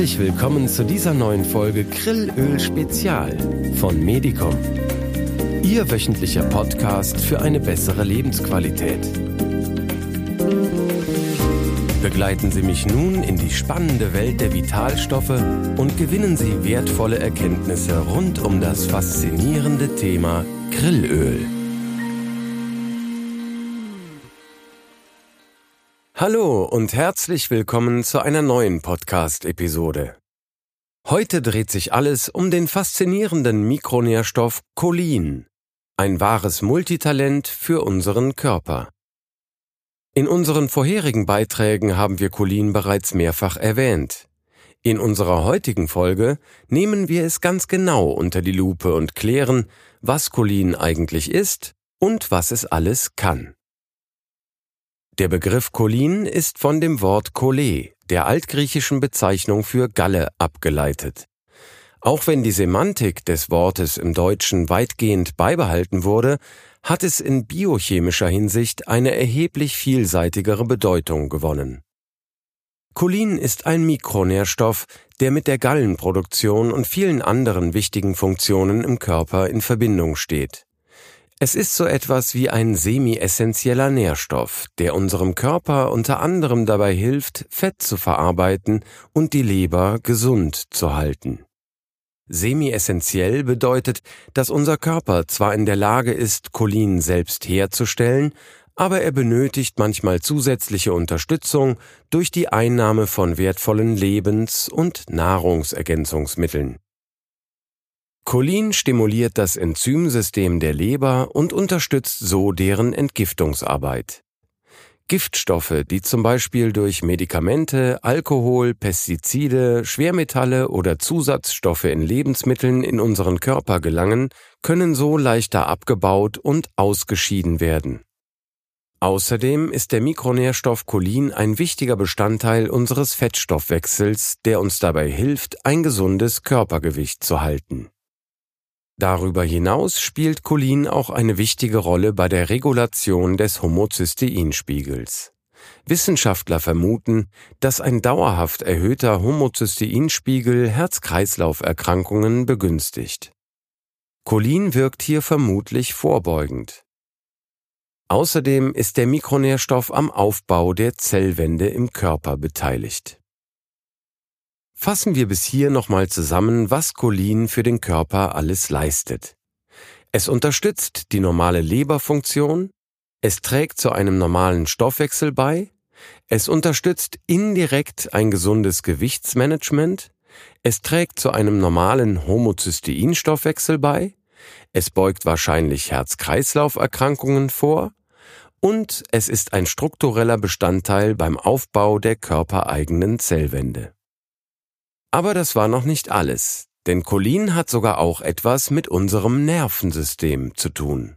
Herzlich willkommen zu dieser neuen Folge Grillöl Spezial von Medicom. Ihr wöchentlicher Podcast für eine bessere Lebensqualität. Begleiten Sie mich nun in die spannende Welt der Vitalstoffe und gewinnen Sie wertvolle Erkenntnisse rund um das faszinierende Thema Grillöl. Hallo und herzlich willkommen zu einer neuen Podcast-Episode. Heute dreht sich alles um den faszinierenden Mikronährstoff Cholin, ein wahres Multitalent für unseren Körper. In unseren vorherigen Beiträgen haben wir Cholin bereits mehrfach erwähnt. In unserer heutigen Folge nehmen wir es ganz genau unter die Lupe und klären, was Cholin eigentlich ist und was es alles kann. Der Begriff Cholin ist von dem Wort Chole, der altgriechischen Bezeichnung für Galle, abgeleitet. Auch wenn die Semantik des Wortes im Deutschen weitgehend beibehalten wurde, hat es in biochemischer Hinsicht eine erheblich vielseitigere Bedeutung gewonnen. Cholin ist ein Mikronährstoff, der mit der Gallenproduktion und vielen anderen wichtigen Funktionen im Körper in Verbindung steht. Es ist so etwas wie ein semi-essentieller Nährstoff, der unserem Körper unter anderem dabei hilft, Fett zu verarbeiten und die Leber gesund zu halten. Semi-essentiell bedeutet, dass unser Körper zwar in der Lage ist, Cholin selbst herzustellen, aber er benötigt manchmal zusätzliche Unterstützung durch die Einnahme von wertvollen Lebens- und Nahrungsergänzungsmitteln. Cholin stimuliert das Enzymsystem der Leber und unterstützt so deren Entgiftungsarbeit. Giftstoffe, die zum Beispiel durch Medikamente, Alkohol, Pestizide, Schwermetalle oder Zusatzstoffe in Lebensmitteln in unseren Körper gelangen, können so leichter abgebaut und ausgeschieden werden. Außerdem ist der Mikronährstoff Cholin ein wichtiger Bestandteil unseres Fettstoffwechsels, der uns dabei hilft, ein gesundes Körpergewicht zu halten. Darüber hinaus spielt Cholin auch eine wichtige Rolle bei der Regulation des Homozysteinspiegels. Wissenschaftler vermuten, dass ein dauerhaft erhöhter Homozysteinspiegel Herz-Kreislauf-Erkrankungen begünstigt. Cholin wirkt hier vermutlich vorbeugend. Außerdem ist der Mikronährstoff am Aufbau der Zellwände im Körper beteiligt. Fassen wir bis hier nochmal zusammen, was Cholin für den Körper alles leistet. Es unterstützt die normale Leberfunktion, es trägt zu einem normalen Stoffwechsel bei, es unterstützt indirekt ein gesundes Gewichtsmanagement, es trägt zu einem normalen Homozysteinstoffwechsel bei, es beugt wahrscheinlich Herz-Kreislauf-Erkrankungen vor und es ist ein struktureller Bestandteil beim Aufbau der körpereigenen Zellwände. Aber das war noch nicht alles, denn Cholin hat sogar auch etwas mit unserem Nervensystem zu tun.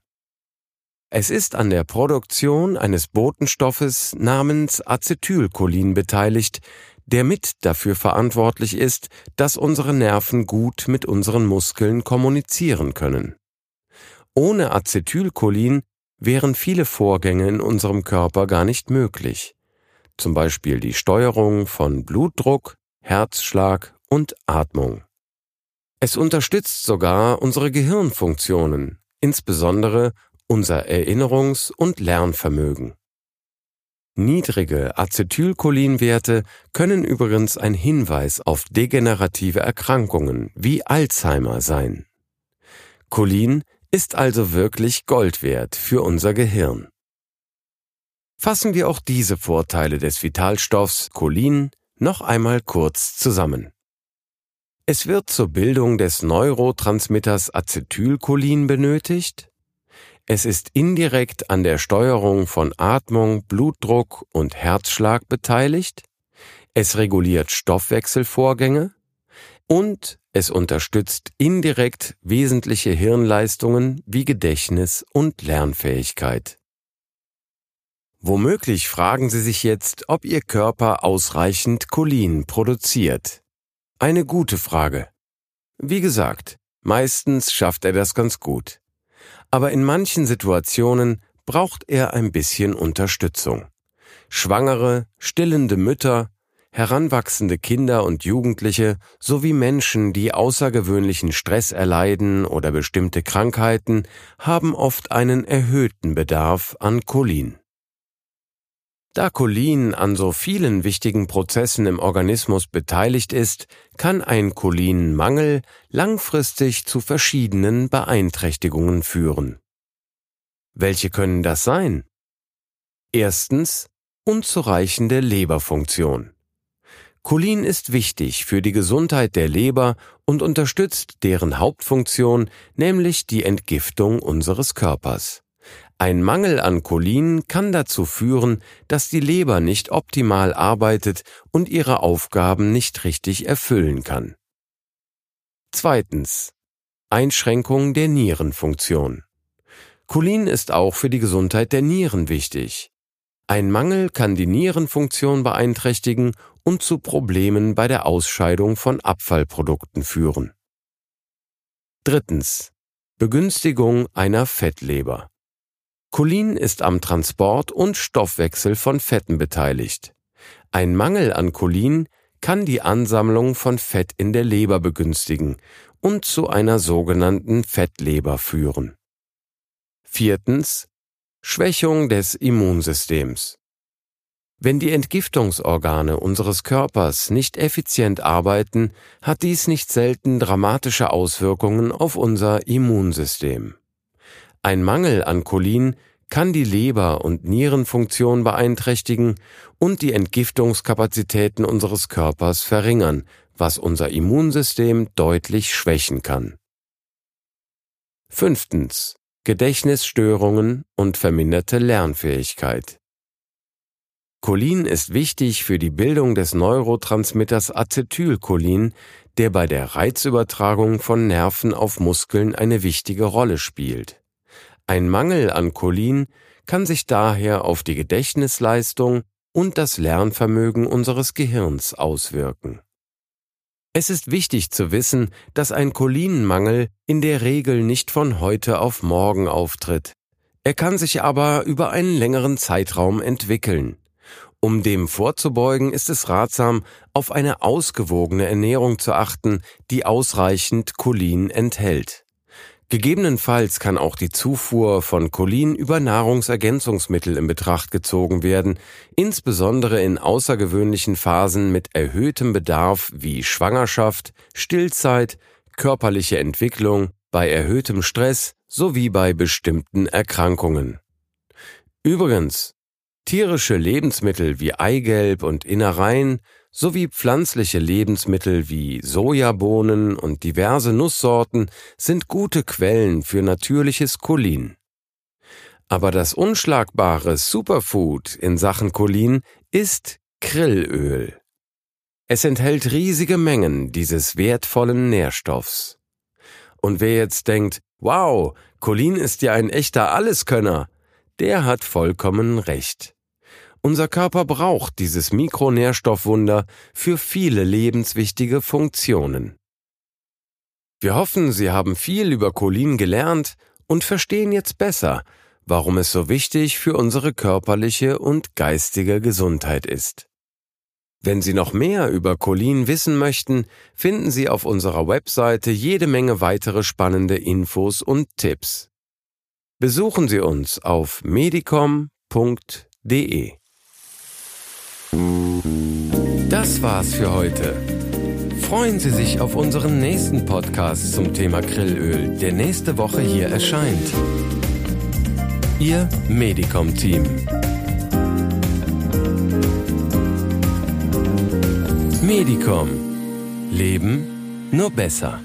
Es ist an der Produktion eines Botenstoffes namens Acetylcholin beteiligt, der mit dafür verantwortlich ist, dass unsere Nerven gut mit unseren Muskeln kommunizieren können. Ohne Acetylcholin wären viele Vorgänge in unserem Körper gar nicht möglich, zum Beispiel die Steuerung von Blutdruck, Herzschlag und Atmung. Es unterstützt sogar unsere Gehirnfunktionen, insbesondere unser Erinnerungs- und Lernvermögen. Niedrige Acetylcholinwerte können übrigens ein Hinweis auf degenerative Erkrankungen wie Alzheimer sein. Cholin ist also wirklich Gold wert für unser Gehirn. Fassen wir auch diese Vorteile des Vitalstoffs Cholin noch einmal kurz zusammen. Es wird zur Bildung des Neurotransmitters Acetylcholin benötigt. Es ist indirekt an der Steuerung von Atmung, Blutdruck und Herzschlag beteiligt. Es reguliert Stoffwechselvorgänge und es unterstützt indirekt wesentliche Hirnleistungen wie Gedächtnis und Lernfähigkeit. Womöglich fragen Sie sich jetzt, ob Ihr Körper ausreichend Cholin produziert. Eine gute Frage. Wie gesagt, meistens schafft er das ganz gut. Aber in manchen Situationen braucht er ein bisschen Unterstützung. Schwangere, stillende Mütter, heranwachsende Kinder und Jugendliche sowie Menschen, die außergewöhnlichen Stress erleiden oder bestimmte Krankheiten, haben oft einen erhöhten Bedarf an Cholin. Da Cholin an so vielen wichtigen Prozessen im Organismus beteiligt ist, kann ein Cholinmangel langfristig zu verschiedenen Beeinträchtigungen führen. Welche können das sein? Erstens unzureichende Leberfunktion. Cholin ist wichtig für die Gesundheit der Leber und unterstützt deren Hauptfunktion, nämlich die Entgiftung unseres Körpers. Ein Mangel an Cholin kann dazu führen, dass die Leber nicht optimal arbeitet und ihre Aufgaben nicht richtig erfüllen kann. Zweitens. Einschränkung der Nierenfunktion. Cholin ist auch für die Gesundheit der Nieren wichtig. Ein Mangel kann die Nierenfunktion beeinträchtigen und zu Problemen bei der Ausscheidung von Abfallprodukten führen. Drittens. Begünstigung einer Fettleber. Cholin ist am Transport und Stoffwechsel von Fetten beteiligt. Ein Mangel an Cholin kann die Ansammlung von Fett in der Leber begünstigen und zu einer sogenannten Fettleber führen. Viertens. Schwächung des Immunsystems. Wenn die Entgiftungsorgane unseres Körpers nicht effizient arbeiten, hat dies nicht selten dramatische Auswirkungen auf unser Immunsystem. Ein Mangel an Cholin kann die Leber- und Nierenfunktion beeinträchtigen und die Entgiftungskapazitäten unseres Körpers verringern, was unser Immunsystem deutlich schwächen kann. Fünftens. Gedächtnisstörungen und verminderte Lernfähigkeit. Cholin ist wichtig für die Bildung des Neurotransmitters Acetylcholin, der bei der Reizübertragung von Nerven auf Muskeln eine wichtige Rolle spielt. Ein Mangel an Cholin kann sich daher auf die Gedächtnisleistung und das Lernvermögen unseres Gehirns auswirken. Es ist wichtig zu wissen, dass ein Cholinmangel in der Regel nicht von heute auf morgen auftritt. Er kann sich aber über einen längeren Zeitraum entwickeln. Um dem vorzubeugen, ist es ratsam, auf eine ausgewogene Ernährung zu achten, die ausreichend Cholin enthält. Gegebenenfalls kann auch die Zufuhr von Cholin über Nahrungsergänzungsmittel in Betracht gezogen werden, insbesondere in außergewöhnlichen Phasen mit erhöhtem Bedarf wie Schwangerschaft, Stillzeit, körperliche Entwicklung, bei erhöhtem Stress sowie bei bestimmten Erkrankungen. Übrigens, tierische Lebensmittel wie Eigelb und Innereien sowie pflanzliche Lebensmittel wie Sojabohnen und diverse Nusssorten sind gute Quellen für natürliches Cholin. Aber das unschlagbare Superfood in Sachen Cholin ist Krillöl. Es enthält riesige Mengen dieses wertvollen Nährstoffs. Und wer jetzt denkt, wow, Cholin ist ja ein echter Alleskönner, der hat vollkommen recht. Unser Körper braucht dieses Mikronährstoffwunder für viele lebenswichtige Funktionen. Wir hoffen, Sie haben viel über Cholin gelernt und verstehen jetzt besser, warum es so wichtig für unsere körperliche und geistige Gesundheit ist. Wenn Sie noch mehr über Cholin wissen möchten, finden Sie auf unserer Webseite jede Menge weitere spannende Infos und Tipps. Besuchen Sie uns auf medicom.de. Das war's für heute. Freuen Sie sich auf unseren nächsten Podcast zum Thema Grillöl, der nächste Woche hier erscheint. Ihr Medicom-Team. Medicom. Leben nur besser.